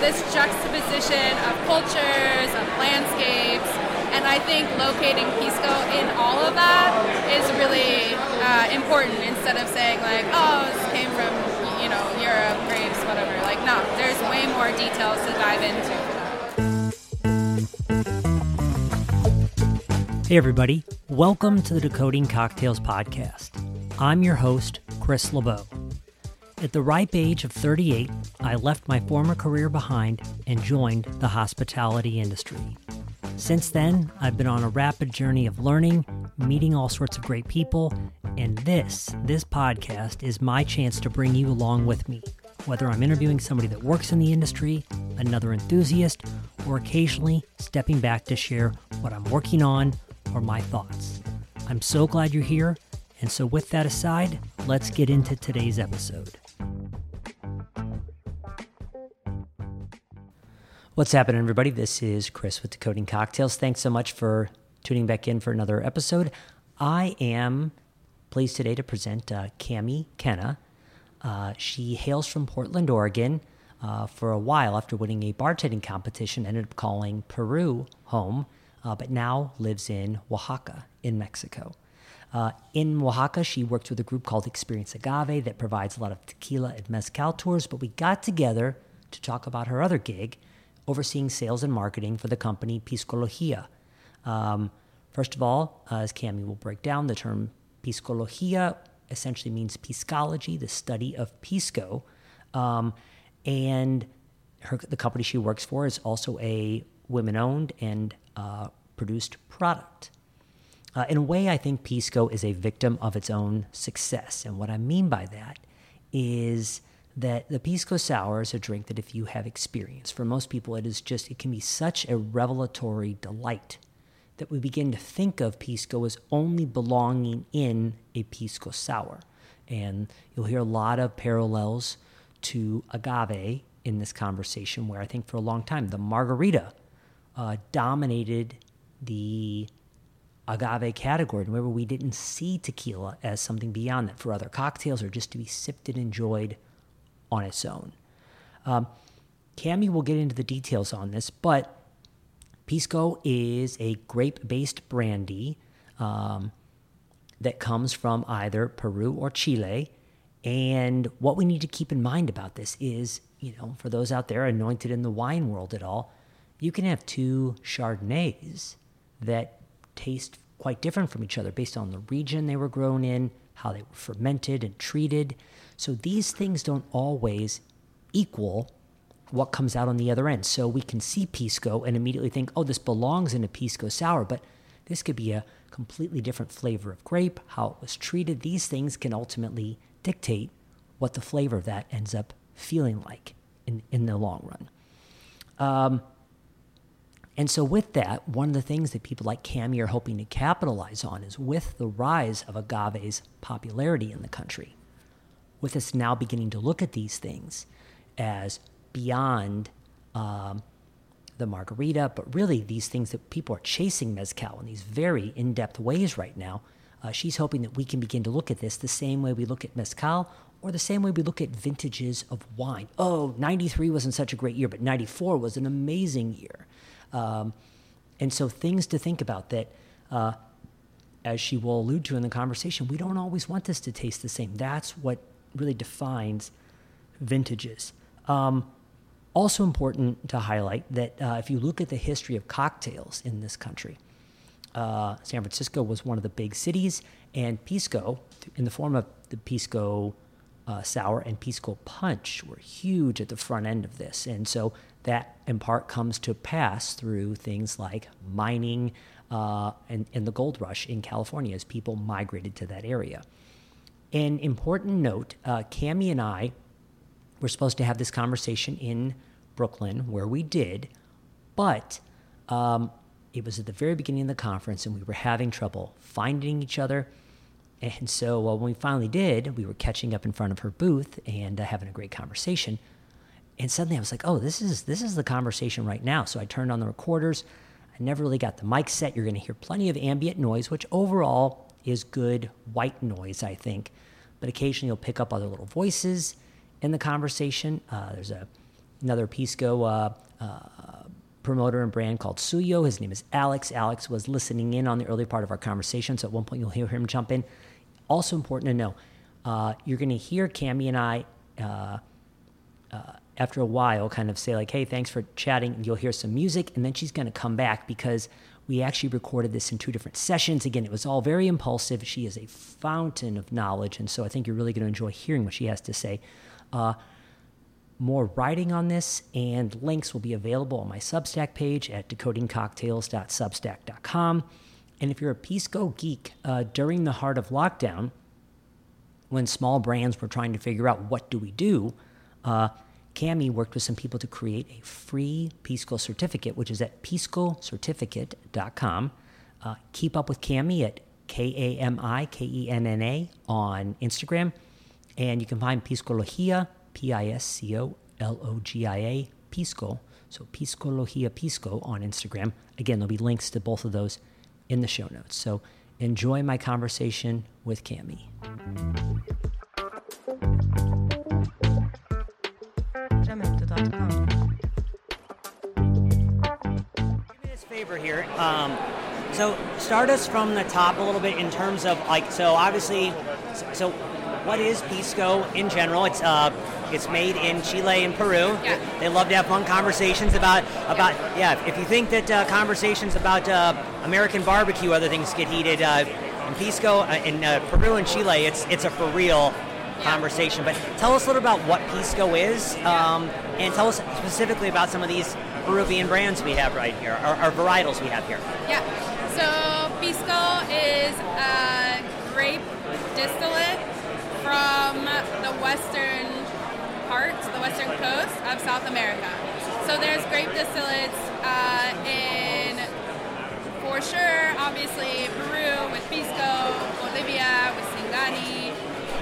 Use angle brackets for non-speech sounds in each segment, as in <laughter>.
this juxtaposition of cultures, of landscapes, and I think locating Pisco in all of that is really uh, important instead of saying like, oh, this came from you know Europe, grapes, whatever. Like, no, there's way more details to dive into. Hey, everybody. Welcome to the Decoding Cocktails Podcast. I'm your host, Chris LeBeau. At the ripe age of 38, I left my former career behind and joined the hospitality industry. Since then, I've been on a rapid journey of learning, meeting all sorts of great people, and this, this podcast is my chance to bring you along with me, whether I'm interviewing somebody that works in the industry, another enthusiast, or occasionally stepping back to share what I'm working on or my thoughts. I'm so glad you're here, and so with that aside, let's get into today's episode. What's happening, everybody? This is Chris with Decoding Cocktails. Thanks so much for tuning back in for another episode. I am pleased today to present uh, Kami Kenna. Uh, she hails from Portland, Oregon. Uh, for a while, after winning a bartending competition, ended up calling Peru home uh, but now lives in Oaxaca in Mexico. Uh, in Oaxaca, she works with a group called Experience Agave that provides a lot of tequila and mezcal tours. But we got together to talk about her other gig, overseeing sales and marketing for the company Piscologia. Um, first of all, uh, as Kami will break down, the term Piscologia essentially means piscology, the study of pisco. Um, and her, the company she works for is also a women owned and uh, produced product. Uh, in a way, I think Pisco is a victim of its own success. And what I mean by that is that the Pisco Sour is a drink that if you have experience, for most people, it is just, it can be such a revelatory delight that we begin to think of Pisco as only belonging in a Pisco Sour. And you'll hear a lot of parallels to agave in this conversation, where I think for a long time the margarita uh, dominated the agave category. Remember, we didn't see tequila as something beyond that for other cocktails or just to be sipped and enjoyed on its own. Um, Kami will get into the details on this, but Pisco is a grape based brandy um, that comes from either Peru or Chile. And what we need to keep in mind about this is, you know, for those out there anointed in the wine world at all, you can have two Chardonnays that taste quite different from each other based on the region they were grown in, how they were fermented and treated. So these things don't always equal what comes out on the other end. So we can see Pisco and immediately think, oh, this belongs in a Pisco sour, but this could be a completely different flavor of grape, how it was treated. These things can ultimately dictate what the flavor of that ends up feeling like in, in the long run. Um, and so, with that, one of the things that people like Kami are hoping to capitalize on is with the rise of agave's popularity in the country, with us now beginning to look at these things as beyond um, the margarita, but really these things that people are chasing mezcal in these very in depth ways right now. Uh, she's hoping that we can begin to look at this the same way we look at mezcal or the same way we look at vintages of wine. Oh, 93 wasn't such a great year, but 94 was an amazing year. Um, and so, things to think about that, uh, as she will allude to in the conversation, we don't always want this to taste the same. That's what really defines vintages. Um, also, important to highlight that uh, if you look at the history of cocktails in this country, uh, San Francisco was one of the big cities, and Pisco, in the form of the Pisco uh, sour and Pisco punch, were huge at the front end of this. And so that in part comes to pass through things like mining uh, and, and the gold rush in California as people migrated to that area. An important note uh, Kami and I were supposed to have this conversation in Brooklyn, where we did, but um, it was at the very beginning of the conference and we were having trouble finding each other. And so uh, when we finally did, we were catching up in front of her booth and uh, having a great conversation and suddenly I was like, oh, this is this is the conversation right now. So I turned on the recorders. I never really got the mic set. You're going to hear plenty of ambient noise, which overall is good white noise, I think. But occasionally you'll pick up other little voices in the conversation. Uh, there's a another Pisco uh, uh, promoter and brand called Suyo. His name is Alex. Alex was listening in on the early part of our conversation, so at one point you'll hear him jump in. Also important to know, uh, you're going to hear Kami and I uh, uh, after a while kind of say like, "Hey, thanks for chatting." And you'll hear some music, and then she's going to come back because we actually recorded this in two different sessions. Again, it was all very impulsive. She is a fountain of knowledge, and so I think you're really going to enjoy hearing what she has to say. Uh, more writing on this and links will be available on my Substack page at decodingcocktails.substack.com. And if you're a Pisco geek, uh, during the heart of lockdown, when small brands were trying to figure out what do we do, uh, Kami worked with some people to create a free Pisco certificate, which is at piscocertificate.com. Uh, keep up with Kami at K A M I K E N N A on Instagram. And you can find Piscologia, P I S C O L O G I A, Pisco. So Piscologia Pisco on Instagram. Again, there'll be links to both of those in the show notes. So enjoy my conversation with Kami. Here. Um, so start us from the top a little bit in terms of like so obviously so, what is pisco in general? It's uh it's made in Chile and Peru. Yeah. They love to have fun conversations about about yeah. If you think that uh, conversations about uh, American barbecue, other things get heated. Uh, in Pisco, uh, in uh, Peru and Chile, it's it's a for real conversation. But tell us a little about what Pisco is, um, and tell us specifically about some of these Peruvian brands we have right here, or, or varietals we have here. Yeah. So pisco is a grape distillate from the western part, the western coast of South America. So there's grape distillates uh, in, for sure, obviously Peru with pisco, Bolivia with Singani,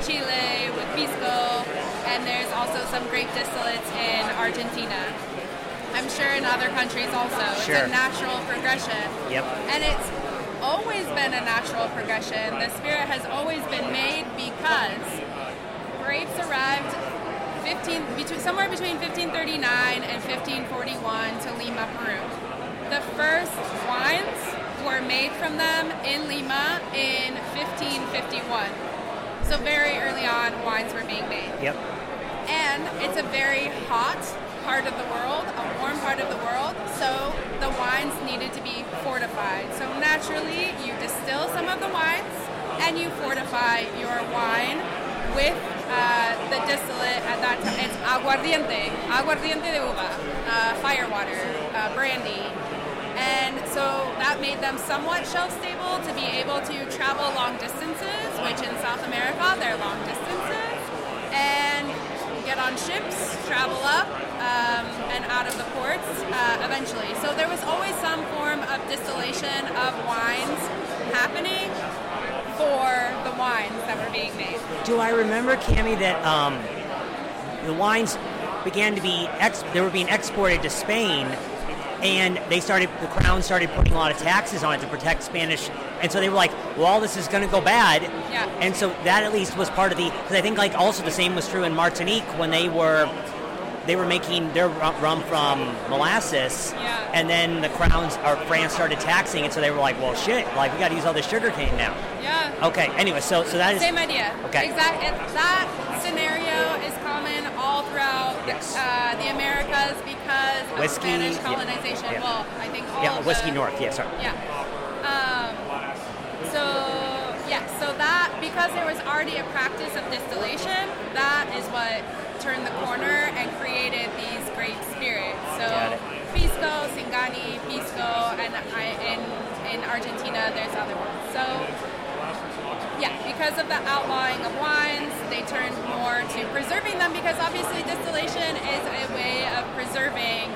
Chile with pisco, and there's also some grape distillates in Argentina. I'm sure in other countries also. It's Sure. a natural progression. Yep. And it's always been a natural progression. The spirit has always been made because grapes arrived 15 between somewhere between 1539 and 1541 to Lima, Peru. The first wines were made from them in Lima in 1551. So very early on, wines were being made Yep. and it's a very hot part of the world, a warm part of the world, so the wines needed to be fortified. So naturally, you distill some of the wines and you fortify your wine with uh, the distillate at that time. It's aguardiente, aguardiente de uva, uh, firewater, uh, brandy. And so that made them somewhat shelf stable to be able to travel long distances, which in South America, they're long distances and get on ships, travel up, um, and out of the ports uh, eventually. So there was always some form of distillation of wines happening for the wines that were being made. Do I remember, Kami, that um, the wines began to be ex- they were being exported to Spain, and they started the crown started putting a lot of taxes on it to protect Spanish, and so they were like, well, all this is going to go bad, Yeah. and so that at least was part of the because I think like also the same was true in Martinique when they were. They were making their rum from molasses, Yeah. and then the crowns or France started taxing it, so they were like, "Well, shit! Like we got to use all this sugar cane now." Yeah. Okay. Anyway, so so that is Same idea. Okay. Exactly. That scenario is common all throughout Yes. uh, the Americas because of Whiskey, Spanish colonization. yeah. Well, I think all yeah, of whiskey the, north. Yeah, sorry. Yeah. Um, so yeah, so that because there was already a practice of distillation, that is what turned the corner and created these great spirits. So pisco, singani, pisco, and I, in in Argentina there's other ones. So yeah, because of the outlawing of wines, they turned more to preserving them because obviously distillation is a way of preserving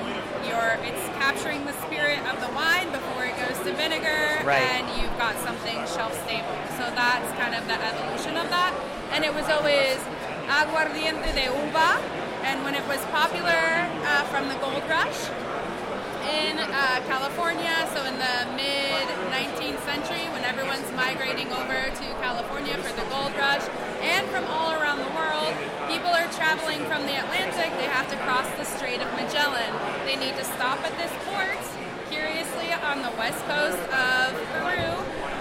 your it's capturing the spirit of the wine before it goes to vinegar Right. and you've got something shelf stable. So that's kind of the evolution of that. And it was always aguardiente de uva and when it was popular uh, from the gold rush, in uh, California, so in the mid 19th century, when everyone's migrating over to California for the gold rush, and from all around the world, people are traveling from the Atlantic. They have to cross the Strait of Magellan. They need to stop at this port, curiously on the west coast of Peru,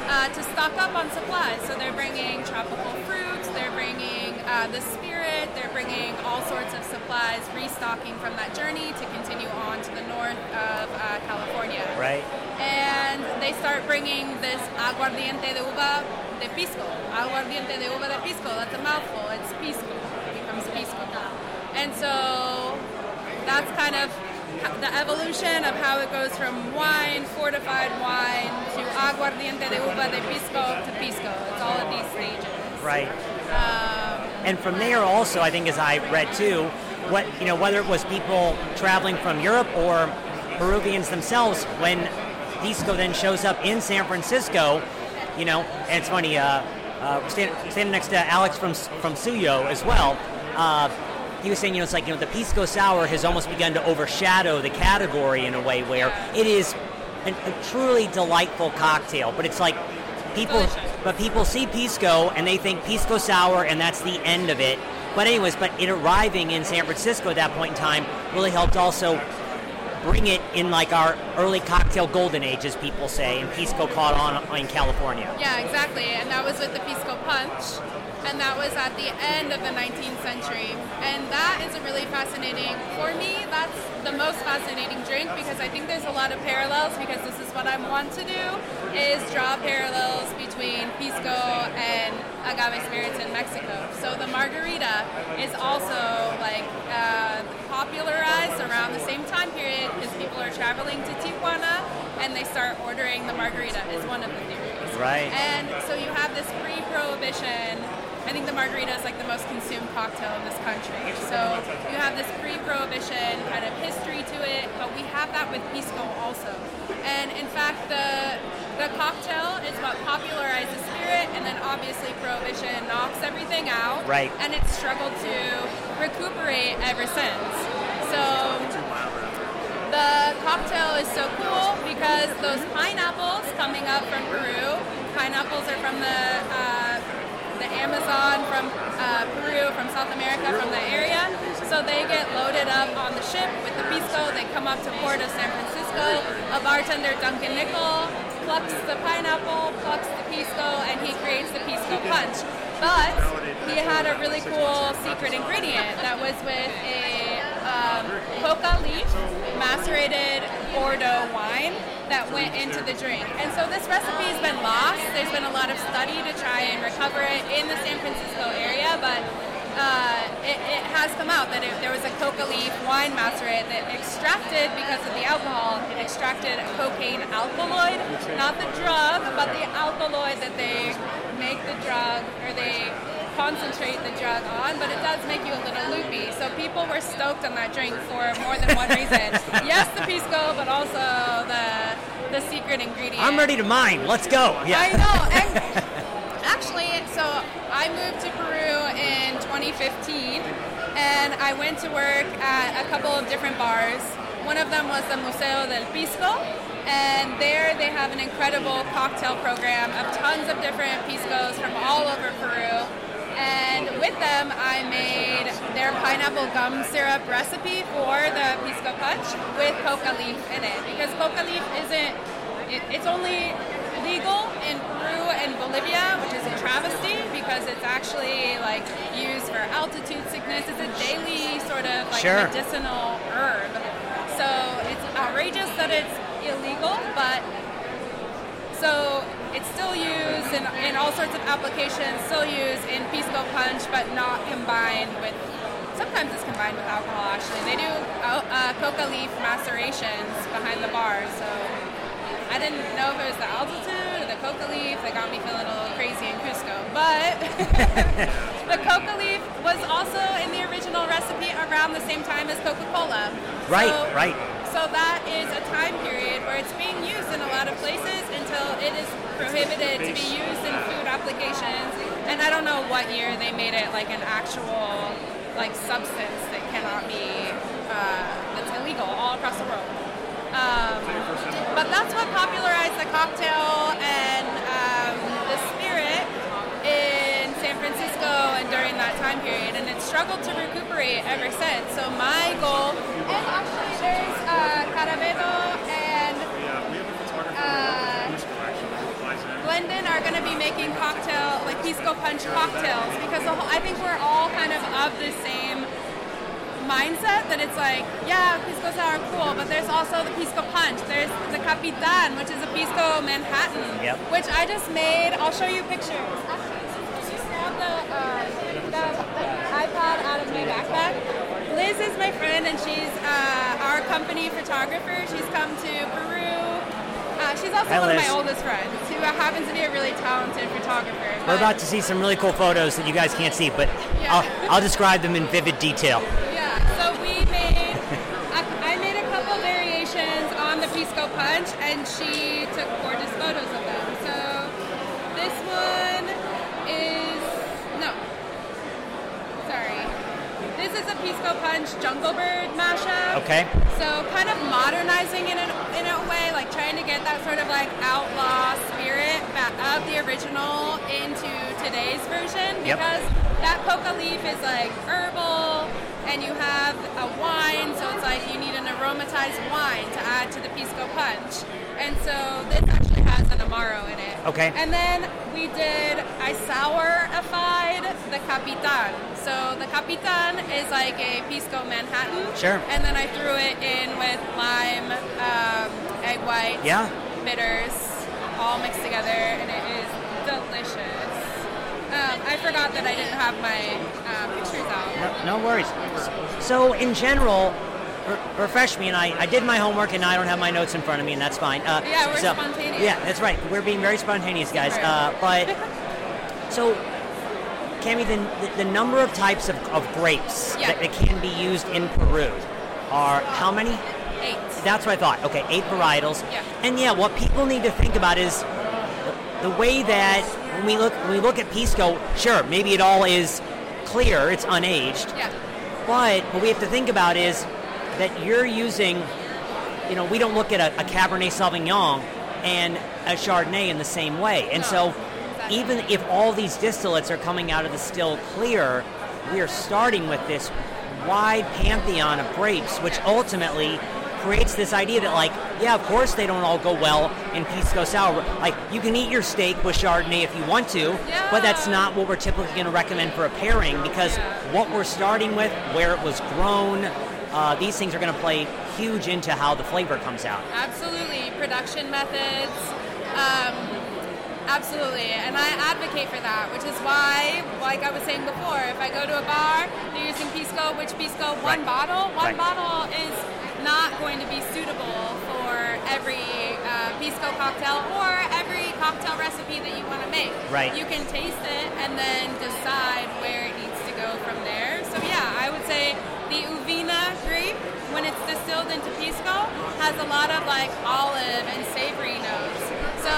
uh, to stock up on supplies. So they're bringing tropical fruits, they're bringing uh, the spirit, they're bringing all sorts of supplies, restocking from that journey to continue on to the north of uh, California. Right. And they start bringing this aguardiente de uva de pisco. Aguardiente de uva de pisco. That's a mouthful. It's pisco. It becomes pisco. And so that's kind of the evolution of how it goes from wine, fortified wine, to aguardiente de uva de pisco to pisco. It's all of these stages. Right. Um, And from there, also, I think, as I read too, what you know, whether it was people traveling from Europe or Peruvians themselves, when Pisco then shows up in San Francisco, you know, and it's funny. Uh, uh, standing, standing next to Alex from from Suyo as well. Uh, he was saying, you know, it's like you know, the Pisco Sour has almost begun to overshadow the category in a way where it is an, a truly delightful cocktail, but it's like people. But people see pisco and they think pisco sour and that's the end of it but anyways but it arriving in san francisco at that point in time really helped also bring it in like our early cocktail golden age as people say and pisco caught on in california Yeah, exactly. And that was with the Pisco Punch. And that was at the end of the 19th century. And that is a really fascinating, for me, that's the most fascinating drink because I think there's a lot of parallels because this is what I want to do is draw parallels between Pisco and agave spirits in Mexico. So the margarita is also like uh, popularized around the same time period because people are traveling to Tijuana and they start ordering the margarita is one of the theories. Right. And so you have this pre-prohibition. I think the margarita is like the most consumed cocktail in this country. So you have this pre-prohibition kind of history to it, but we have that with pisco also. And in fact, the the cocktail is what popularized the spirit, and then obviously prohibition knocks everything out. Right. And it's struggled to recuperate ever since. So the cocktail is so cool because those pineapples coming up from Peru, pineapples are from the uh, the Amazon, from uh, Peru, from South America, from the area. So they get loaded up on the ship with the pisco. They come up to port of San Francisco. A bartender, Duncan Nicol, plucks the pineapple, plucks the pisco, and he creates the pisco punch. But he had a really cool secret ingredient that was with a um, coca leaf macerated Bordeaux wine that went into the drink. And so this recipe has been lost. There's been a lot of study to try and recover it in the San Francisco area, but uh, it, it has come out that it, there was a coca leaf wine macerate that extracted, because of the alcohol, it extracted cocaine alkaloid, not the drug, but the alkaloid that they make the drug, or they concentrate the drug on, but it does make you a little loopy. So people were stoked on that drink for more than one reason. <laughs> yes, the pisco, but also the the secret ingredient. i'm ready to mine let's go yeah I know. <laughs> And actually, so I moved to Peru in 2015, and I went to work at a couple of different bars. One of them was the Museo del Pisco, and there they have an incredible cocktail program of tons of different piscos from all over Peru. And with them, I made their pineapple gum syrup recipe for the pisco punch with coca leaf in it because coca leaf isn't. It, it's only legal in Peru and Bolivia, which is a travesty because it's actually like used for altitude sickness. It's a daily sort of like Sure. medicinal herb. So it's outrageous that it's illegal, but so it's still used in, in all sorts of applications, still used in pisco punch, but not combined with. Sometimes it's combined with alcohol. Actually, they do uh, uh, coca leaf macerations behind the bar. So I didn't know if it was the altitude or the coca leaf that got me feeling a little crazy in Cusco. But <laughs> the coca leaf was also in the original recipe around the same time as Coca-Cola. Right, So- right. so that is a time period where it's being used in a lot of places until it is prohibited to be used in food applications. And I don't know what year they made it like an actual like substance that cannot be uh, that's illegal all across the world. Um, but that's what popularized the cocktail and um, the spirit in San Francisco and during that time period. And it's struggled to recuperate ever since. So my goal, and actually there's uh, Caravedo and uh, Glendon are going to be making cocktail, like Pisco Punch cocktails, because the whole, I think we're all kind of of the same mindset that it's like, yeah, Pisco Sour cool, but there's also the Pisco Punch. There's the Capitan, which is a Pisco Manhattan, Yep. which I just made. I'll show you pictures. Actually, can you snap the, uh, the iPad out of my backpack? Liz is my friend, and she's uh, our company photographer. She's come to Uh, she's also one of my oldest friends, who happens to be a really talented photographer. We're about to see some really cool photos that you guys can't see, but Yeah. I'll, I'll describe them in vivid detail. Yeah, so we made, I, I made a couple variations on the Pisco Punch, and she Pisco Punch Jungle Bird mashup. Okay. So kind of modernizing it in, in a way, like trying to get that sort of like outlaw spirit back of the original into today's version Yep. because that coca leaf is like herbal and you have a wine, so it's like you need an aromatized wine to add to the pisco punch. And so this actually has an amaro in it. Okay. And then we did, I sourified the Capitan. So the Capitan is like a Pisco Manhattan. Sure. And then I threw it in with lime, um, egg white, Yeah. bitters, all mixed together, and it is delicious. Um, I forgot that I didn't have my uh, pictures out. No, no worries. So, in general, re- refresh me, and I, I did my homework, and I don't have my notes in front of me, and that's fine. Uh, Yeah, we're so- spontaneous. Yeah, that's right. We're being very spontaneous, guys. Right. Uh, but <laughs> so, Kami, the, the, number of types of, of grapes Yeah. that, that can be used in Peru are how many? Eight. That's what I thought. Okay, eight varietals. Yeah. And yeah, what people need to think about is the, the way that when we look when we look at Pisco, sure, maybe it all is clear, it's unaged. Yeah. But what we have to think about is that you're using, you know, we don't look at a, a Cabernet Sauvignon and a Chardonnay in the same way. And No, so. Even if all these distillates are coming out of the still clear, we are starting with this wide pantheon of grapes, which ultimately creates this idea that, like, yeah, of course they don't all go well in Pisco Sour. Like, you can eat your steak with Chardonnay if you want to, but that's not what we're typically going to recommend for a pairing because Yeah. what we're starting with, where it was grown, uh, these things are going to play huge into how the flavor comes out. Absolutely. Production methods. Um, absolutely. And I advocate for that, which is why, like I was saying before, if I go to a bar, they're using Pisco, which Pisco, one Right. bottle, one Right. bottle is not going to be suitable for every uh, Pisco cocktail or every cocktail recipe that you want to make. Right. You can taste it and then decide where it needs to go from there. So yeah, I would say the Uvina grape, when it's distilled into Pisco, has a lot of like olive and savory notes. So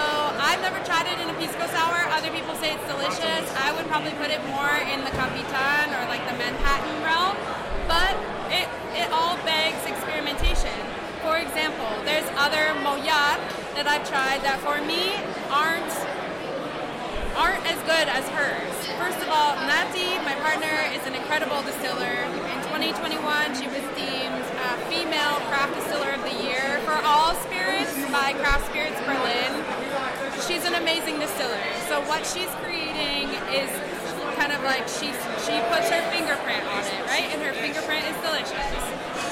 I've never tried it in a Pisco sour. Other people say it's delicious. I would probably put it more in the Capitan or like the Manhattan realm, but it it all begs experimentation. For example, there's other Mollar that I've tried that for me aren't aren't as good as hers. First of all, Nati, my partner, is an incredible distiller. In 2021, she was deemed Female Craft Distiller of the Year for all spirits by Craft Spirits Berlin. She's an amazing distiller. So what she's creating is kind of like she she puts her fingerprint on it, right? And her fingerprint is delicious.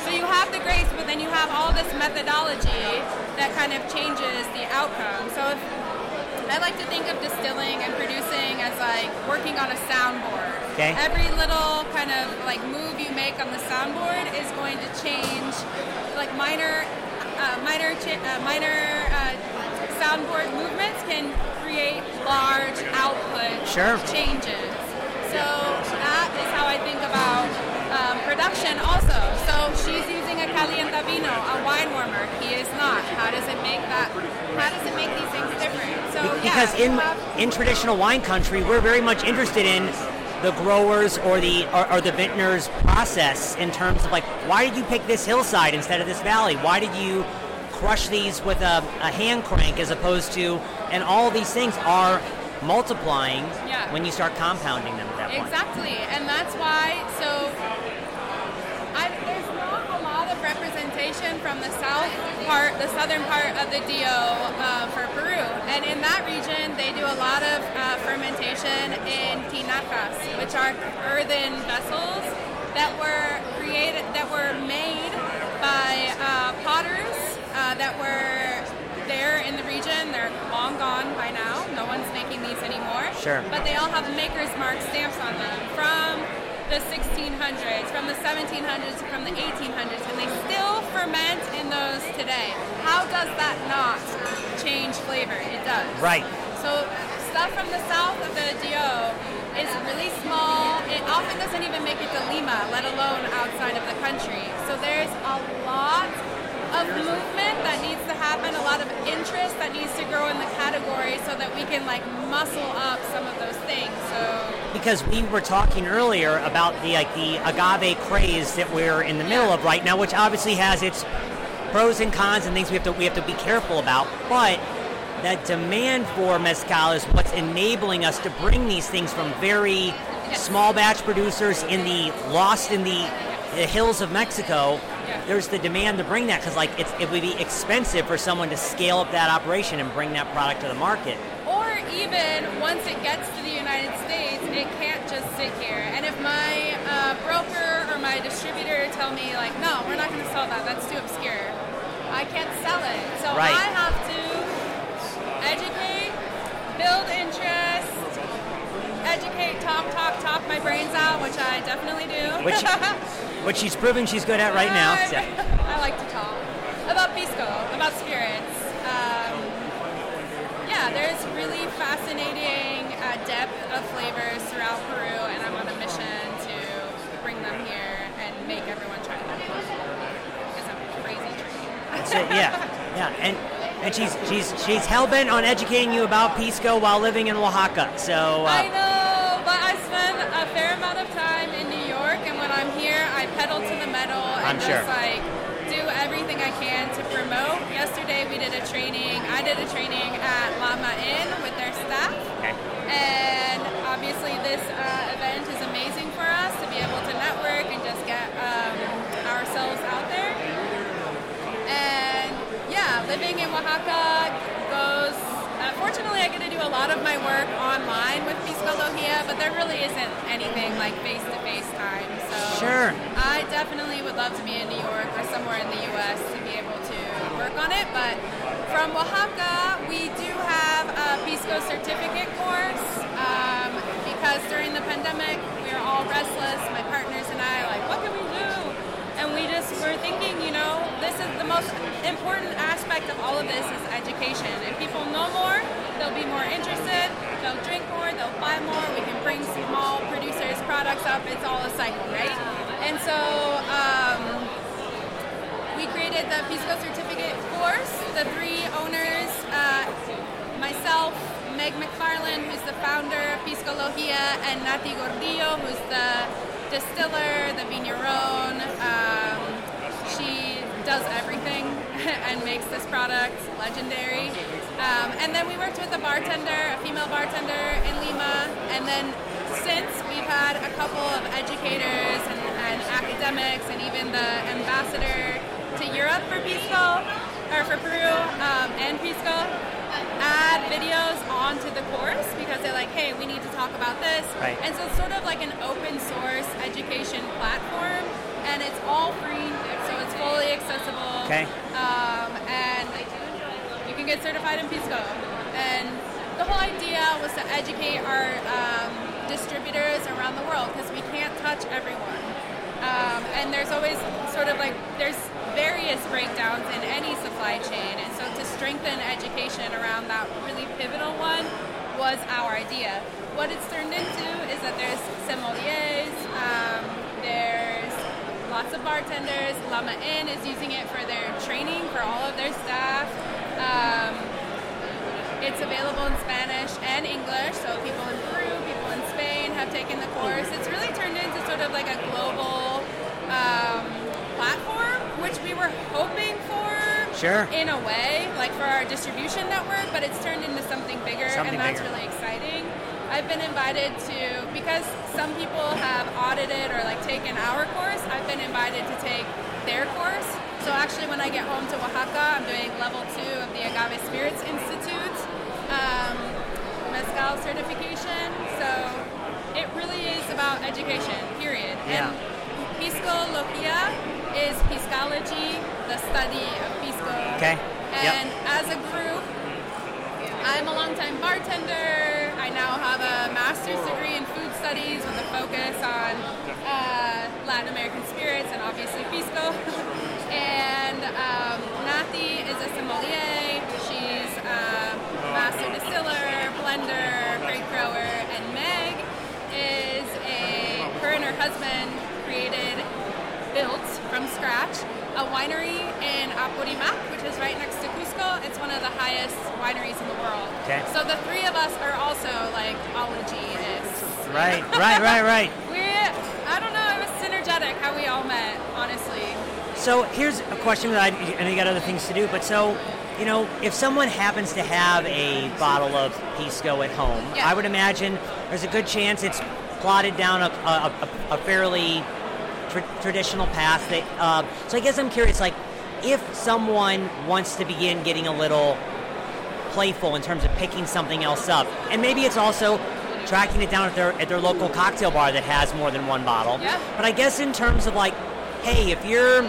So you have the grace, but then you have all this methodology that kind of changes the outcome. So if I like to think of distilling and producing as like working on a soundboard. Okay. Every little kind of like move you make on the soundboard is going to change, like minor, uh, minor, cha- uh, minor uh, soundboard movements can create large output Sure. changes. So that is how I think about um, production also. So she's using a calienta vino, a wine warmer. He is not. How does it make that? How does it make these things different? So yeah, because you in have- in traditional wine country, we're very much interested in the growers or the or, or the vintners process in terms of like why did you pick this hillside instead of this valley? Why did you crush these with a, a hand crank as opposed to, and all these things are multiplying yeah. when you start compounding them at that exactly. point. Exactly, and that's why, so I, there's not a lot of representation from the south part, the southern part of the DO uh, for Peru. And in that region, they do a lot of uh, fermentation in tinajas, which are earthen vessels that were created, that were made by uh, potters uh, that were there in the region. They're long gone by now. No one's making these anymore. Sure. But they all have maker's mark stamps on them from the 1600s, from the 1700s, from the 1800s, and they still ferment in those today. How does that not change flavor? It does. Right. So stuff from the south of the DO is really small. It often doesn't even make it to Lima, let alone outside of the country. So there's a lot of movement that needs to happen, a lot of interest that needs to grow in the category so that we can like muscle up some of those things. So because we were talking earlier about the like the agave craze that we're in the middle of right now, which obviously has its pros and cons and things we have to we have to be careful about, but that demand for mezcal is what's enabling us to bring these things from very small batch producers in the lost in the, the hills of Mexico. There's the demand to bring that because like it's, it would be expensive for someone to scale up that operation and bring that product to the market. Or even once it gets to the United States, it can't just sit here. And if my uh, broker or my distributor tell me like, no, we're not going to sell that, that's too obscure. I can't sell it. So Right. I have to educate, build interest, educate, talk, talk, talk my brains out, which I definitely do. Which <laughs> which she's proving she's good at right now. I, <laughs> So- I like to talk about pisco, about spirits. Um, yeah, there's really fascinating uh, depth of flavors throughout Peru, and I'm on a mission to bring them here and make everyone try them. It's a crazy. That's it, yeah, yeah, and and she's she's she's hell bent on educating you about pisco while living in Oaxaca. So uh, the metal and I'm just sure. like do everything I can to promote. Yesterday, we did a training. I did a training at Llama Inn with their staff, okay. and obviously, this uh, event is amazing for us to be able to network and just get um, ourselves out there. And yeah, living in Oaxaca goes. Uh, fortunately, I get to do a lot of my work online with Piscologia, but there really isn't anything like face-to-face time. Sure. I definitely would love to be in New York or somewhere in the U.S. to be able to work on it. But from Oaxaca, we do have a Pisco certificate course um, because during the pandemic, we were all restless. My partners and I, like, what can we do? And we just thinking, you know, this is the most important aspect of all of this is education. If people know more, they'll be more interested, they'll drink more, they'll buy more, we can bring small producers' products up. It's all a cycle, right? And so um, we created the Pisco certificate course. The three owners, uh, myself, Meg McFarland, who's the founder of Piscologia, and Nati Gordillo, who's the distiller, the vigneron. Um, does everything <laughs> and makes this product legendary. Um, and then we worked with a bartender, a female bartender in Lima, and then since we've had a couple of educators and, and academics and even the ambassador to Europe for Pisco, or for Peru um, and Pisco, add videos onto the course because they're like, hey, we need to talk about this. Right. And so it's sort of like an open source education platform, and it's all free, fully accessible. Okay. Um, and you can get certified in Pisco. And the whole idea was to educate our um, distributors around the world because we can't touch everyone. Um, and there's always sort of like there's various breakdowns in any supply chain, and so to strengthen education around that really pivotal one was our idea. What it's turned into is that there's sommeliers, um, lots of bartenders. Llama Inn is using it for their training for all of their staff. Um, it's available in Spanish and English, so people in Peru, people in Spain have taken the course. It's really turned into sort of like a global um, platform, which we were hoping for Sure. in a way, like for our distribution network, but it's turned into something bigger, Something and that's bigger. really exciting. I've been invited to because some people have audited or like taken our course. I've been invited to take their course, so actually, when I get home to Oaxaca, I'm doing level two of the Agave Spirits Institute um, mezcal certification. So it really is about education. Period. Yeah. And Piscologia is piscology, the study of pisco. Okay. Yep. And as a group, I'm a longtime bartender. I now have a master's degree in food studies with a focus on uh, Latin American spirits and obviously pisco. <laughs> and um, is a sommelier. She's a master distiller, blender, grape grower, and Meg is a her and her husband created built from scratch a winery in Apurimac, which is right next to Cusco. It's one of the highest wineries in the world. Okay. So the three of us are also like ology-ists. Right, right, right, right. <laughs> We, I don't know, it was synergetic how we all met, honestly. So here's a question that I, and you got other things to do, but so, you know, if someone happens to have a bottle of Pisco at home, Yeah. I would imagine there's a good chance it's plotted down a, a, a, fairly tr- traditional path. That, uh, so I guess I'm curious, like, if someone wants to begin getting a little playful in terms of picking something else up, and maybe it's also tracking it down at their at their local cocktail bar that has more than one bottle. Yeah. But I guess in terms of like, hey, if you're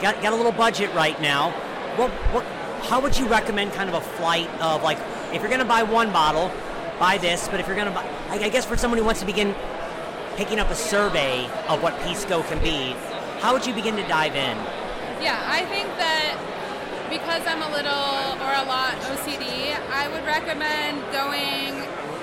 got, got a little budget right now, what what how would you recommend kind of a flight of like if you're going to buy one bottle, buy this, but if you're going to buy, I, I guess for someone who wants to begin picking up a survey of what Pisco can be, how would you begin to dive in? Yeah, I think that because I'm a little or a lot OCD, I would recommend going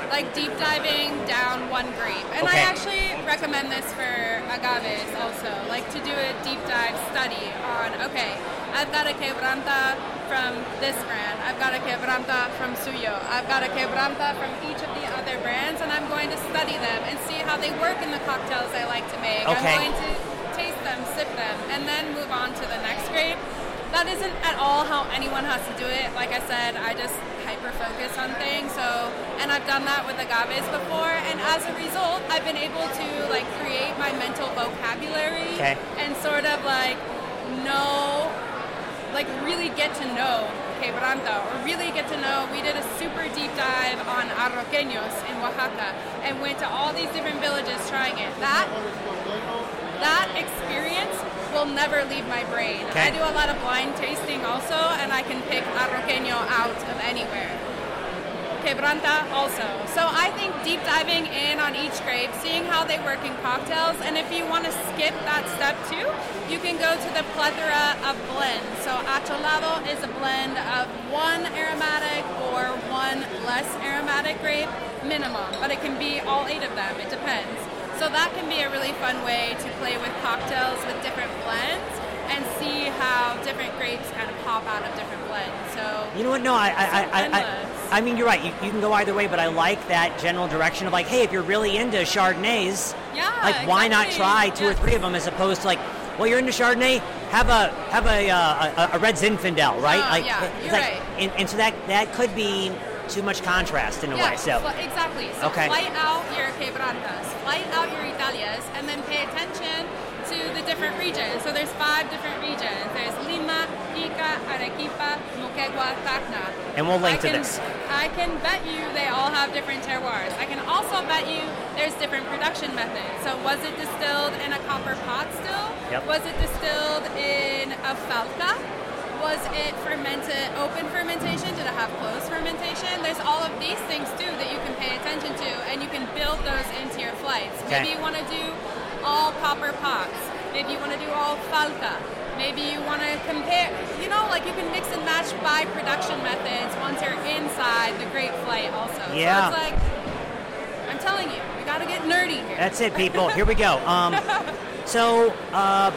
like deep diving down one grape. And Okay. I actually recommend this for agaves also, like to do a deep dive study on okay, I've got a quebranta from this brand, I've got a quebranta from Suyo, I've got a quebranta from each of the other brands, and I'm going to study them and see how they work in the cocktails I like to make. Okay. Sip them, and then move on to the next grape. That isn't at all how anyone has to do it. Like I said, I just hyper focus on things. So, and I've done that with agaves before, and as a result, I've been able to like create my mental vocabulary Okay. and sort of like know, like really get to know quebranta, or really get to know. We did a super deep dive on arroqueños in Oaxaca, and went to all these different villages trying it. That that experience will never leave my brain. Okay. I do a lot of blind tasting also, and I can pick arroqueño out of anywhere. Quebranta also. So I think deep diving in on each grape, seeing how they work in cocktails, and if you want to skip that step too, you can go to the plethora of blends. So Acholado is a blend of one aromatic or one less aromatic grape minimum, but it can be all eight of them. It depends. So that can be a really fun way to play with cocktails with different blends and see how different grapes kind of pop out of different blends. So You know what? No, I, I, I, I. I mean, you're right. You, you can go either way, but I like that general direction of like, hey, if you're really into Chardonnays, Yeah, like why not try two or three of them as opposed to like, well, you're into Chardonnay, have a have a uh, a, a red Zinfandel, right? Oh, like, yeah, you're like- right. And, and so that that could be too much contrast in a Yeah, way. So fl- exactly. So Okay. flight out your quebrantas, flight out your italias, and then pay attention to the different regions. So there's five different regions. There's Lima, Ica, Arequipa, Moquegua, Tacna. And we'll link I to can, this. I can bet you they all have different terroirs. I can also bet you there's different production methods. So was it distilled in a copper pot still? Yep. Was it distilled in a falca? Was it fermented, open fermentation? Did it have closed fermentation? There's all of these things too that you can pay attention to, and you can build those into your flights. Okay. Maybe you want to do all copper pots. Maybe you want to do all falca. Maybe you want to compare, you know, like you can mix and match by production methods once you're inside the Great flight also. Yeah. So it's like, I'm telling you, we got to get nerdy here. That's it, people. Here we go. Um, <laughs> so uh,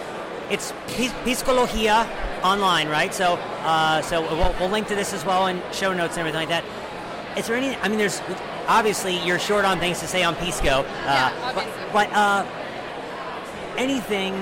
it's Pis- Piscologia online, right? So uh, so we'll, we'll link to this as well in show notes and everything like that. Is there any? I mean, there's obviously you're short on things to say on Pisco. Uh, Yeah, but, but uh, anything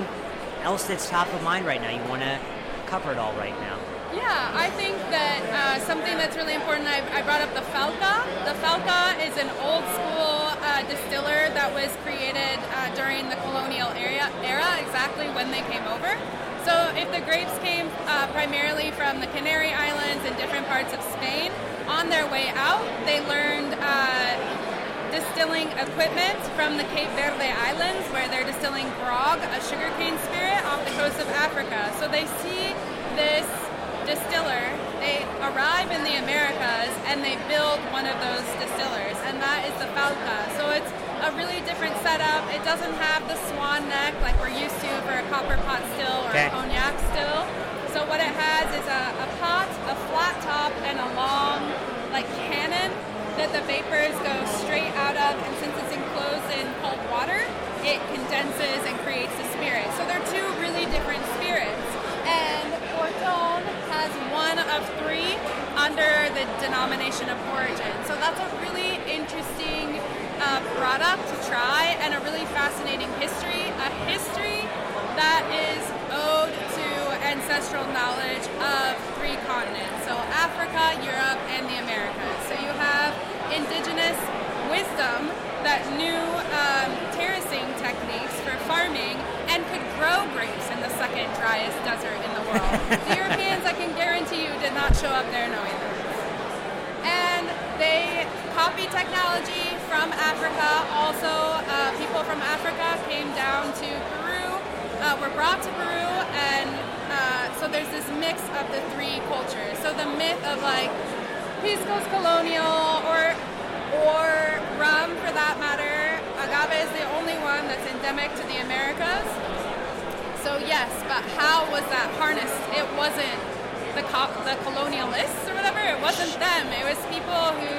else that's top of mind right now? You want to cover it all right now? Yeah, I think that uh, something that's really important. I, I brought up the Falca. The Falca is an old school uh, distiller that was created uh, during the colonial era, era, exactly when they came over. So if the grapes came uh, primarily from the Canary Islands and different parts of Spain, on their way out, they learned uh, distilling equipment from the Cape Verde Islands, where they're distilling grog, a sugarcane spirit, off the coast of Africa. So they see this distiller, they arrive in the Americas and they build one of those distillers, and that is the Falca. So it's a really different setup. It doesn't have the swan neck like we're used to for a copper pot still or Okay. a cognac still. So what it has is a, a pot, a flat top, and a long like cannon that the vapors go straight out of, and since it's the Europeans, I can guarantee you, did not show up there knowing that. And they copy technology from Africa. Also, uh, people from Africa came down to Peru, uh, were brought to Peru, and uh, so there's this mix of the three cultures. So the myth of like Pisco's colonial or or rum for that matter. Agave is the only one that's endemic to the Americas. So yes, but how was that harnessed? It wasn't the co- the colonialists or whatever. It wasn't them. It was people who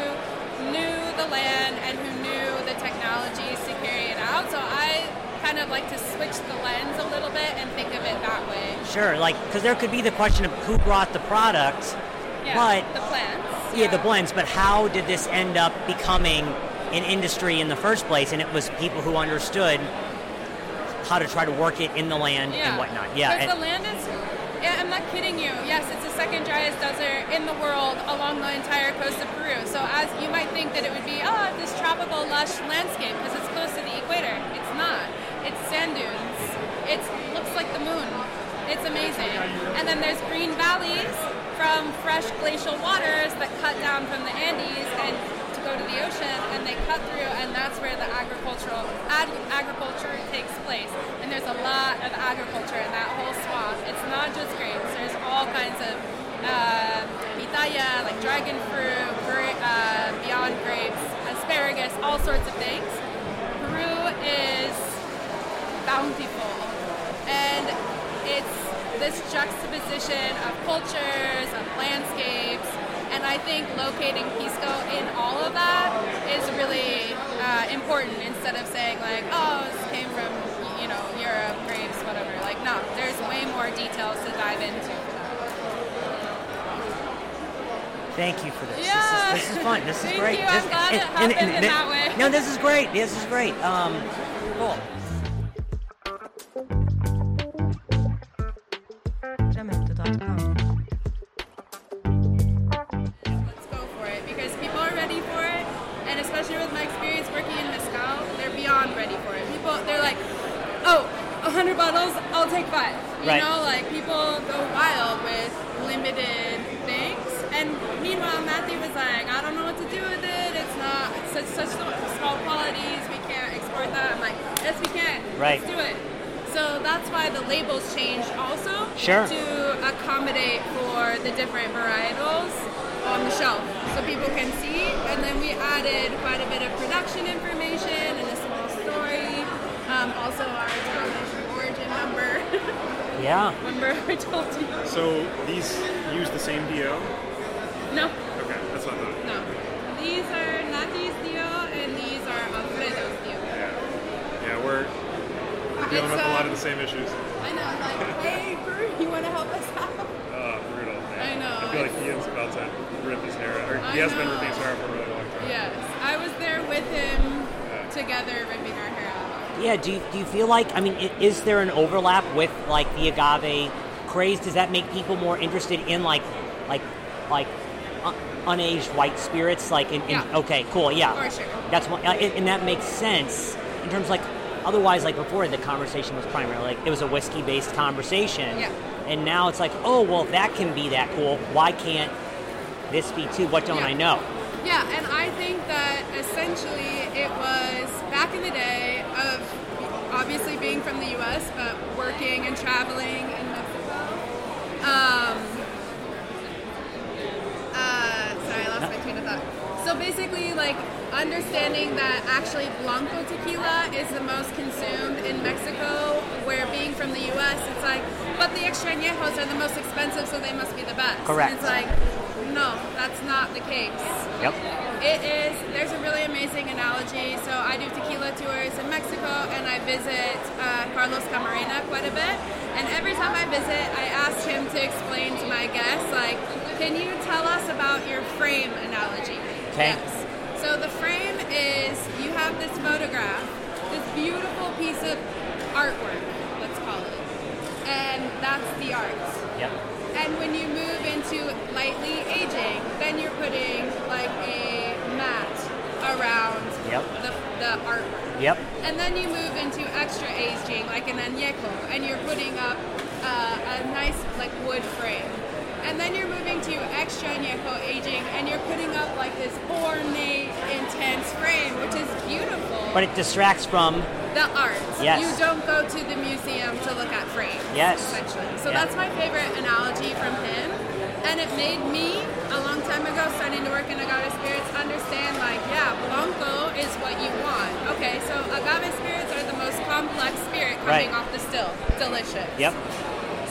knew the land and who knew the technologies to carry it out. So I kind of like to switch the lens a little bit and think of it that way. Sure, like because there could be the question of who brought the product, Yeah, but the plants. yeah, the blends. But how did this end up becoming an industry in the first place? And it was people who understood how to try to work it in the land Yeah. and whatnot. Yeah, Because the land is. Yeah, I'm not kidding you. Yes, it's the second driest desert in the world along the entire coast of Peru. So as you might think that it would be, oh, this tropical lush landscape because it's close to the equator. It's not. It's sand dunes. It looks like the moon. It's amazing. And then there's green valleys from fresh glacial waters that cut down from the Andes and go to the ocean, and they cut through, and that's where the agricultural ag- agriculture takes place. And there's a lot of agriculture in that whole swath. It's not just grapes. There's all kinds of uh, pitaya, like dragon fruit, gra- uh, beyond grapes, asparagus, all sorts of things. Peru is bountiful, and it's this juxtaposition of cultures, of landscapes, and I think locating Pisco in all of that is really uh, important instead of saying like, oh, this came from you know Europe, grapes, whatever. Like, no, there's way more details to dive into. Thank you for this. Yeah. This, is, this is fun. This is <laughs> Thank great. you. I'm This- glad it happened in that way. No, this is great. This is great. Um, cool. And especially with my experience working in mezcal, they're beyond ready for it. People, they're like, oh, a hundred bottles, I'll take five. You Right. know, like people go wild with limited things. And meanwhile, Matthew was like, I don't know what to do with it. It's not it's such such small qualities. We can't export that. I'm like, yes, we can. Right. Let's do it. So that's why the labels changed also Sure. to accommodate for the different varietals on the shelf so people can see. And then we added quite a bit of production information and a small story. Um, also our denomination origin number. <laughs> Yeah. Remember I told you? So these use the same DO? No, Okay, that's not I thought. no. These are Nati's DO and these are Alfredo's DO. Yeah. Yeah, we're dealing It's, with a lot uh, of the same issues. I know, like, hey, Brew, you want to help us out? <laughs> Oh, brutal. Man. I know, I feel like it's- Ian's about rip his hair out. Or I he has been know. ripping his hair out for a really long time. Yes, I was there with him together ripping our hair out. Yeah. Do you, do you feel like I mean, is there an overlap with like the agave craze? Does that make people more interested in like like like un- unaged white spirits? Like in, in Yeah. okay, cool, yeah. For sure. That's one, uh, and and that makes sense in terms of like otherwise, like before, the conversation was primarily like it was a whiskey based conversation. Yeah. And now it's like, oh well, if that can be that cool. Why can't this be too? What don't Yeah. I know? Yeah, and I think that essentially it was back in the day of obviously being from the U.S. but working and traveling in Mexico. Um, uh, sorry, I lost No. my train of thought. So basically, like understanding that actually blanco tequila is the most consumed in Mexico, where being from the U.S., it's like, but the extra añejos are the most expensive, so they must be the best. Correct. And it's like, no, that's not the case. Yep. It is. There's a really amazing analogy. So I do tequila tours in Mexico, and I visit uh, Carlos Camarena quite a bit. And every time I visit, I ask him to explain to my guests, like, can you tell us about your frame analogy? Okay. Yes. So the frame is you have this photograph, this beautiful piece of artwork, let's call it, and that's the art. Yep. And when you move into lightly aging, then you're putting like a mat around Yep. the, the artwork. Yep. And then you move into extra aging, like an añejo, and you're putting up uh, a nice like wood frame. And then you're moving to extra añejo aging, and you're putting up like this ornate, intense frame, which is beautiful. But it distracts from. the art. Yes. You don't go to the museum to look at frames. Yes. Essentially. So Yeah. that's my favorite analogy from him. And it made me, a long time ago, starting to work in agave spirits, understand like, yeah, Blanco is what you want. Okay, so agave spirits are the most complex spirit coming Right. off the still. Delicious. Yep.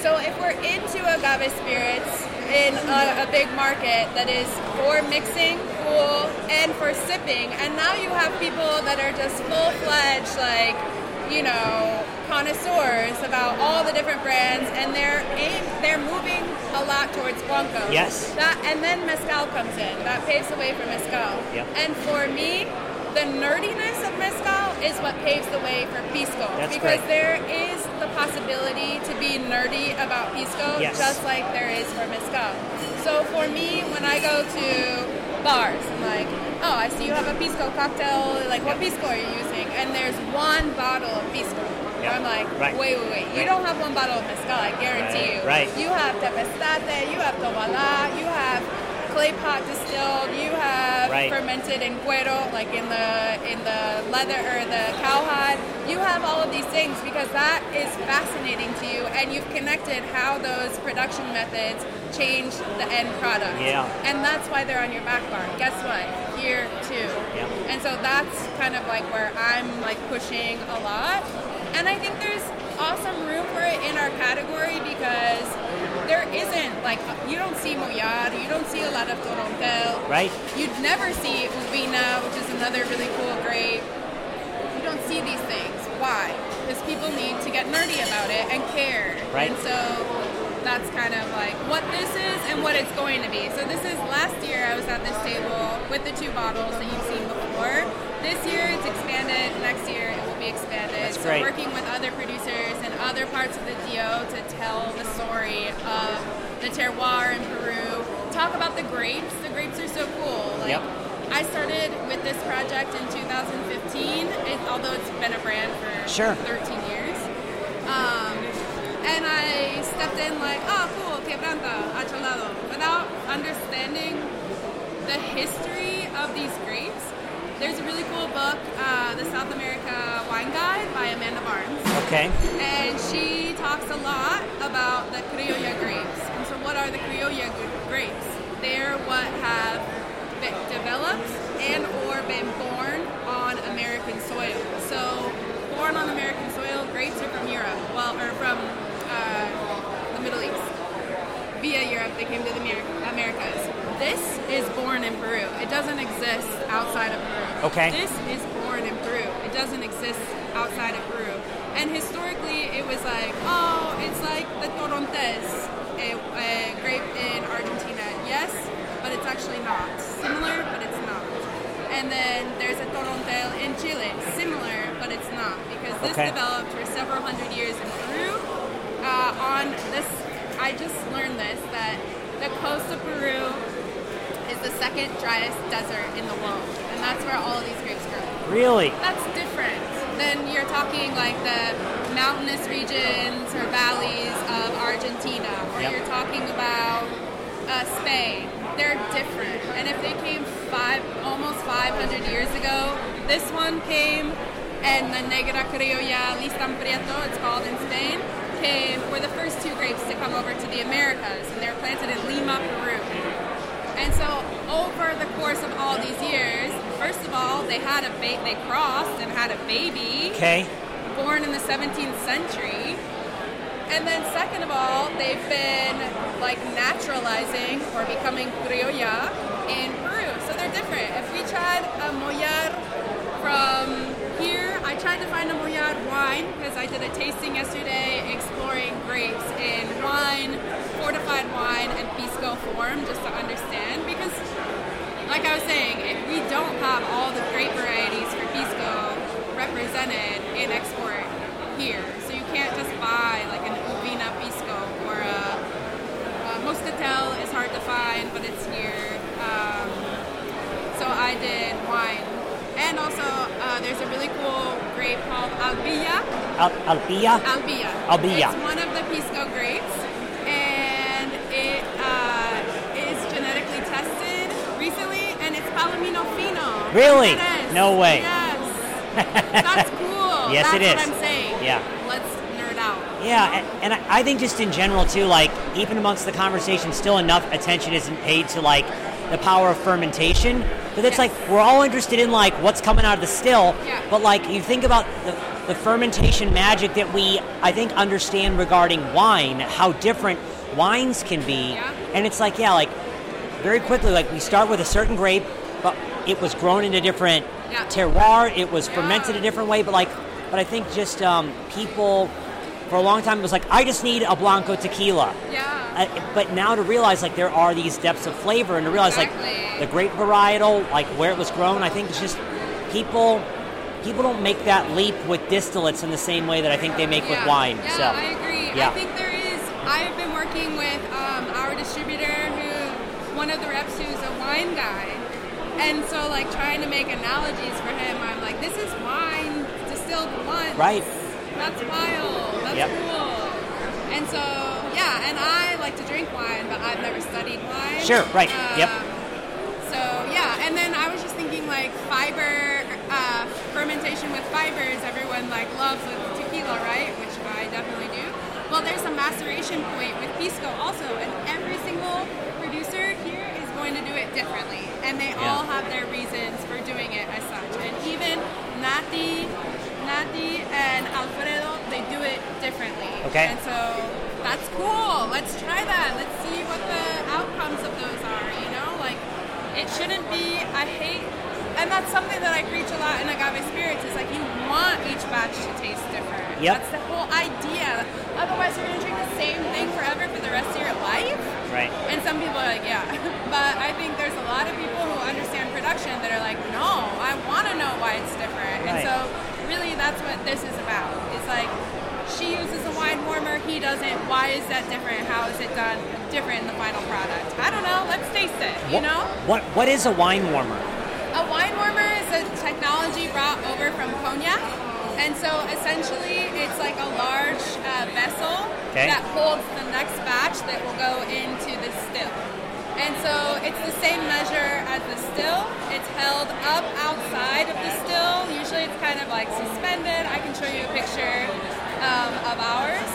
So if we're into agave spirits in a, a big market that is for mixing, cool, and for sipping, and now you have people that are just full fledged, like, you know, connoisseurs about all the different brands, and they're aim, they're moving a lot towards Blanco. Yes. That and then mezcal comes in. That paves the way for mezcal. Yep. And for me, the nerdiness of mezcal is what paves the way for pisco That's because great. there is possibility to be nerdy about pisco Yes. just like there is for mezcal. So for me, when I go to bars, I'm like, oh, I see you have a pisco cocktail. Like, what pisco are you using? And there's one bottle of pisco. Yeah. I'm like, Right. wait, wait, wait. You Right. don't have one bottle of mezcal, I guarantee Right. you. Right. You have Tepeztate, you have Tobalá, you have clay pot distilled, you have Right. fermented in cuero, like in the in the leather or the cowhide. You have all of these things because that is fascinating to you, and you've connected how those production methods change the end product. Yeah. And that's why they're on your back bar. Guess what? Here too. Yep. And so that's kind of like where I'm like pushing a lot. And I think there's awesome room for it in our category because isn't like you don't see Mollar, you don't see a lot of Torontel. Right. You'd never see Uvina, which is another really cool grape. You don't see these things. Why? Because people need to get nerdy about it and care. Right. And so that's kind of like what this is and what it's going to be. So this is last year I was at this table with the two bottles that you've seen before. This year it's expanded. Next year it will be expanded. That's so great. working with other producers other parts of the DO to tell the story of the terroir in Peru. Talk about the grapes. The grapes are so cool. Like Yep. I started with this project in 2015, it, although it's been a brand for Sure. 13 years. Um, and I stepped in like, oh, cool, quebranta, acholado, without understanding the history of these grapes. There's a really cool book, uh, The South America Wine Guide by Amanda Barnes Okay. and she talks a lot about the criolla grapes. And so, what are the criolla grapes? They're what have developed and or been born on American soil. So, born on American soil, grapes are from Europe, well, or from uh, the Middle East. Via Europe, they came to the Amer- Americas. This is born in Peru. It doesn't exist outside of Peru. Okay. This is born in Peru. It doesn't exist outside of Peru. And historically, it was like, oh, it's like the Torrontés, a, a grape in Argentina. Yes, but it's actually not. Similar, but it's not. And then there's a Torontel in Chile. Similar, but it's not. Because this Okay. developed for several hundred years in Peru. Uh, on this, I just learned this, that the coast of Peru is the second driest desert in the world. And that's where all of these grapes grow. Really? That's different. then you're talking like the mountainous regions or valleys of Argentina, or Yep. you're talking about uh, Spain. They're different. And if they came five, almost 500 years ago, this one came, and the Negra Criolla Listan Prieto, it's called in Spain, came, were the first two grapes to come over to the Americas, and they were planted in Lima, Peru. And so over the course of all these years, first of all, they had a ba- they crossed and had a baby Okay. born in the 17th century. And then second of all, they've been like naturalizing or becoming criolla in Peru. So they're different. If we tried a Mollar from here, I tried to find a Mollar wine because I did a tasting yesterday exploring grapes in wine, fortified wine, and pisco form just to understand like I was saying, if we don't have all the grape varieties for pisco represented in export here, so you can't just buy like an Uvina pisco or a, a Moscatel is hard to find, but it's here. Um, so I did wine, and also uh, there's a really cool grape called Albilla. Al- Albilla? Albilla. Albilla. It's one of Really? Yes. No way. Yes. That's cool. <laughs> Yes, That's it is. what I'm saying. Yeah. Let's nerd out. Yeah, and, and I I think just in general too, like even amongst the conversation, still enough attention isn't paid to like the power of fermentation. But it's Yes. like we're all interested in like what's coming out of the still. Yeah. But like you think about the, the fermentation magic that we I think understand regarding wine, how different wines can be. Yeah. And it's like yeah, like very quickly, like we start with a certain grape, but it was grown in a different Yeah. terroir. It was Yeah. fermented a different way, but like, but I think just um, people for a long time it was like, I just need a blanco tequila. Yeah. Uh, but now to realize like there are these depths of flavor, and to realize like the grape varietal, like where it was grown, I think it's just people. People don't make that leap with distillates in the same way that I think they make with wine. Yeah, so I agree. Yeah. I think there is. I've been working with um, our distributor, who one of the reps who's a wine guy, and so like trying to make analogies for him. I'm like, this is wine distilled once. Right. That's wild. That's Yep. cool. And so yeah, and I like to drink wine, but I've never studied wine. Sure, right. Yep. Um, So yeah, and then I was just thinking like fiber uh, fermentation with fibers. Everyone like loves with tequila, right? Which I definitely do. Well, there's a maceration point with pisco also, and every single producer here is going to do it differently, and they Yeah. all have their reasons for doing it as such. And even Nati, Nati and Alfredo, they do it differently. Okay. And so that's cool. Let's try that. Let's see what the outcomes of those are. You know, like it shouldn't be. I hate, and that's something that I preach a lot in Agave Spirits. Is like you want each batch to taste different. Yep. That's the whole idea. Otherwise, you're gonna drink the same thing forever for the rest of your life. right. And some people are like, yeah. <laughs> But I think there's a lot of people who understand production that are like, no, I want to know why it's different. Right. And so, really, that's what this is about. It's like, she uses a wine warmer, he doesn't. Why is that different? How is it done different in the final product? I don't know. Let's taste it, you What- know? What What is a wine warmer? A wine warmer is a technology brought over from cognac. And so essentially, it's like a large uh, vessel Okay. that holds the next batch that will go into the still. And so it's the same measure as the still. It's held up outside of the still. Usually it's kind of like suspended. I can show you a picture um, of ours.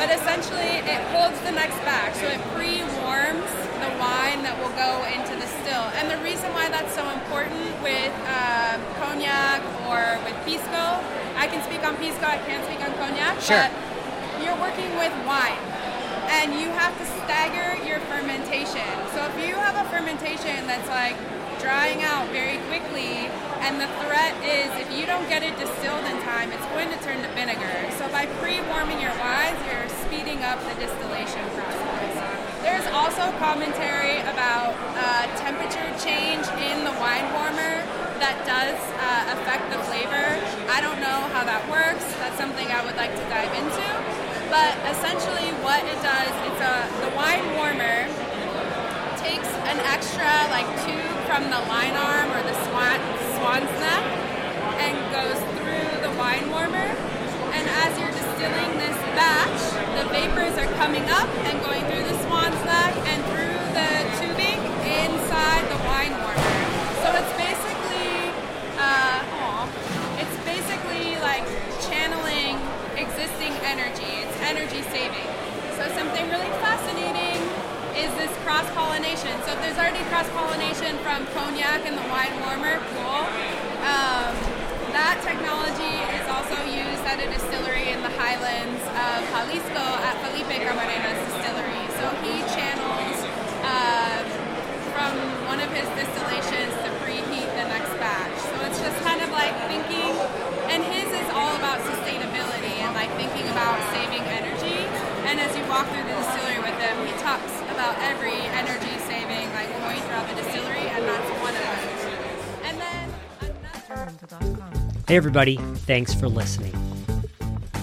But essentially, it holds the next batch. So it pre-warms the wine that will go into the still. And the reason why that's so important with uh, cognac or with pisco, I can speak on pisco, I can't speak on cognac, Sure. but you're working with wine and you have to stagger your fermentation. So if you have a fermentation that's like drying out very quickly and the threat is if you don't get it distilled in time, it's going to turn to vinegar. So by pre-warming your wines, you're speeding up the distillation process. There's also commentary about uh, temperature change in the wine warmer that does uh, affect the flavor. I don't know how that works. That's something I would like to dive into. But essentially, what it does, it's a the wine warmer takes an extra like tube from the line arm or the swan, swan's neck and goes through the wine warmer. And as you're distilling this batch, the vapors are coming up and going through the swan's neck and through the tubing inside the wine warmer. Energy. It's energy saving. So something really fascinating is this cross pollination. So if there's already cross pollination from cognac and the wine warmer, cool. Um, that technology is also used at a distillery in the highlands of Jalisco at Felipe Camarena's distillery. So he channels uh, from one of his distillations to preheat the next batch. So it's just kind of like thinking, and his is all about thinking about saving energy. And as you walk through the distillery with him, he talks about every energy saving like point throughout the distillery, and that's one of them. And then another. Hey, everybody, thanks for listening.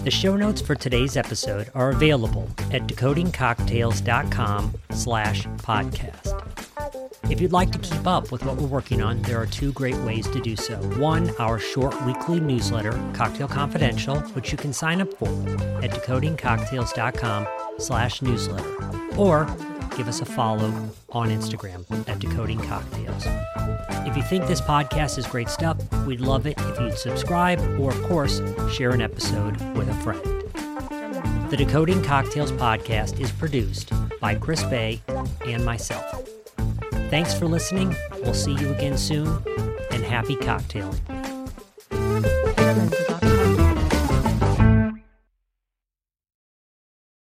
The show notes for today's episode are available at decodingcocktails.com slash podcast. If you'd like to keep up with what we're working on, there are two great ways to do so. One, our short weekly newsletter, Cocktail Confidential, which you can sign up for at decodingcocktails.com slash newsletter. Or give us a follow on Instagram at Decoding Cocktails. If you think this podcast is great stuff, we'd love it if you'd subscribe or, of course, share an episode with a friend. The Decoding Cocktails podcast is produced by Chris Bay and myself. Thanks for listening. We'll see you again soon, and happy cocktailing.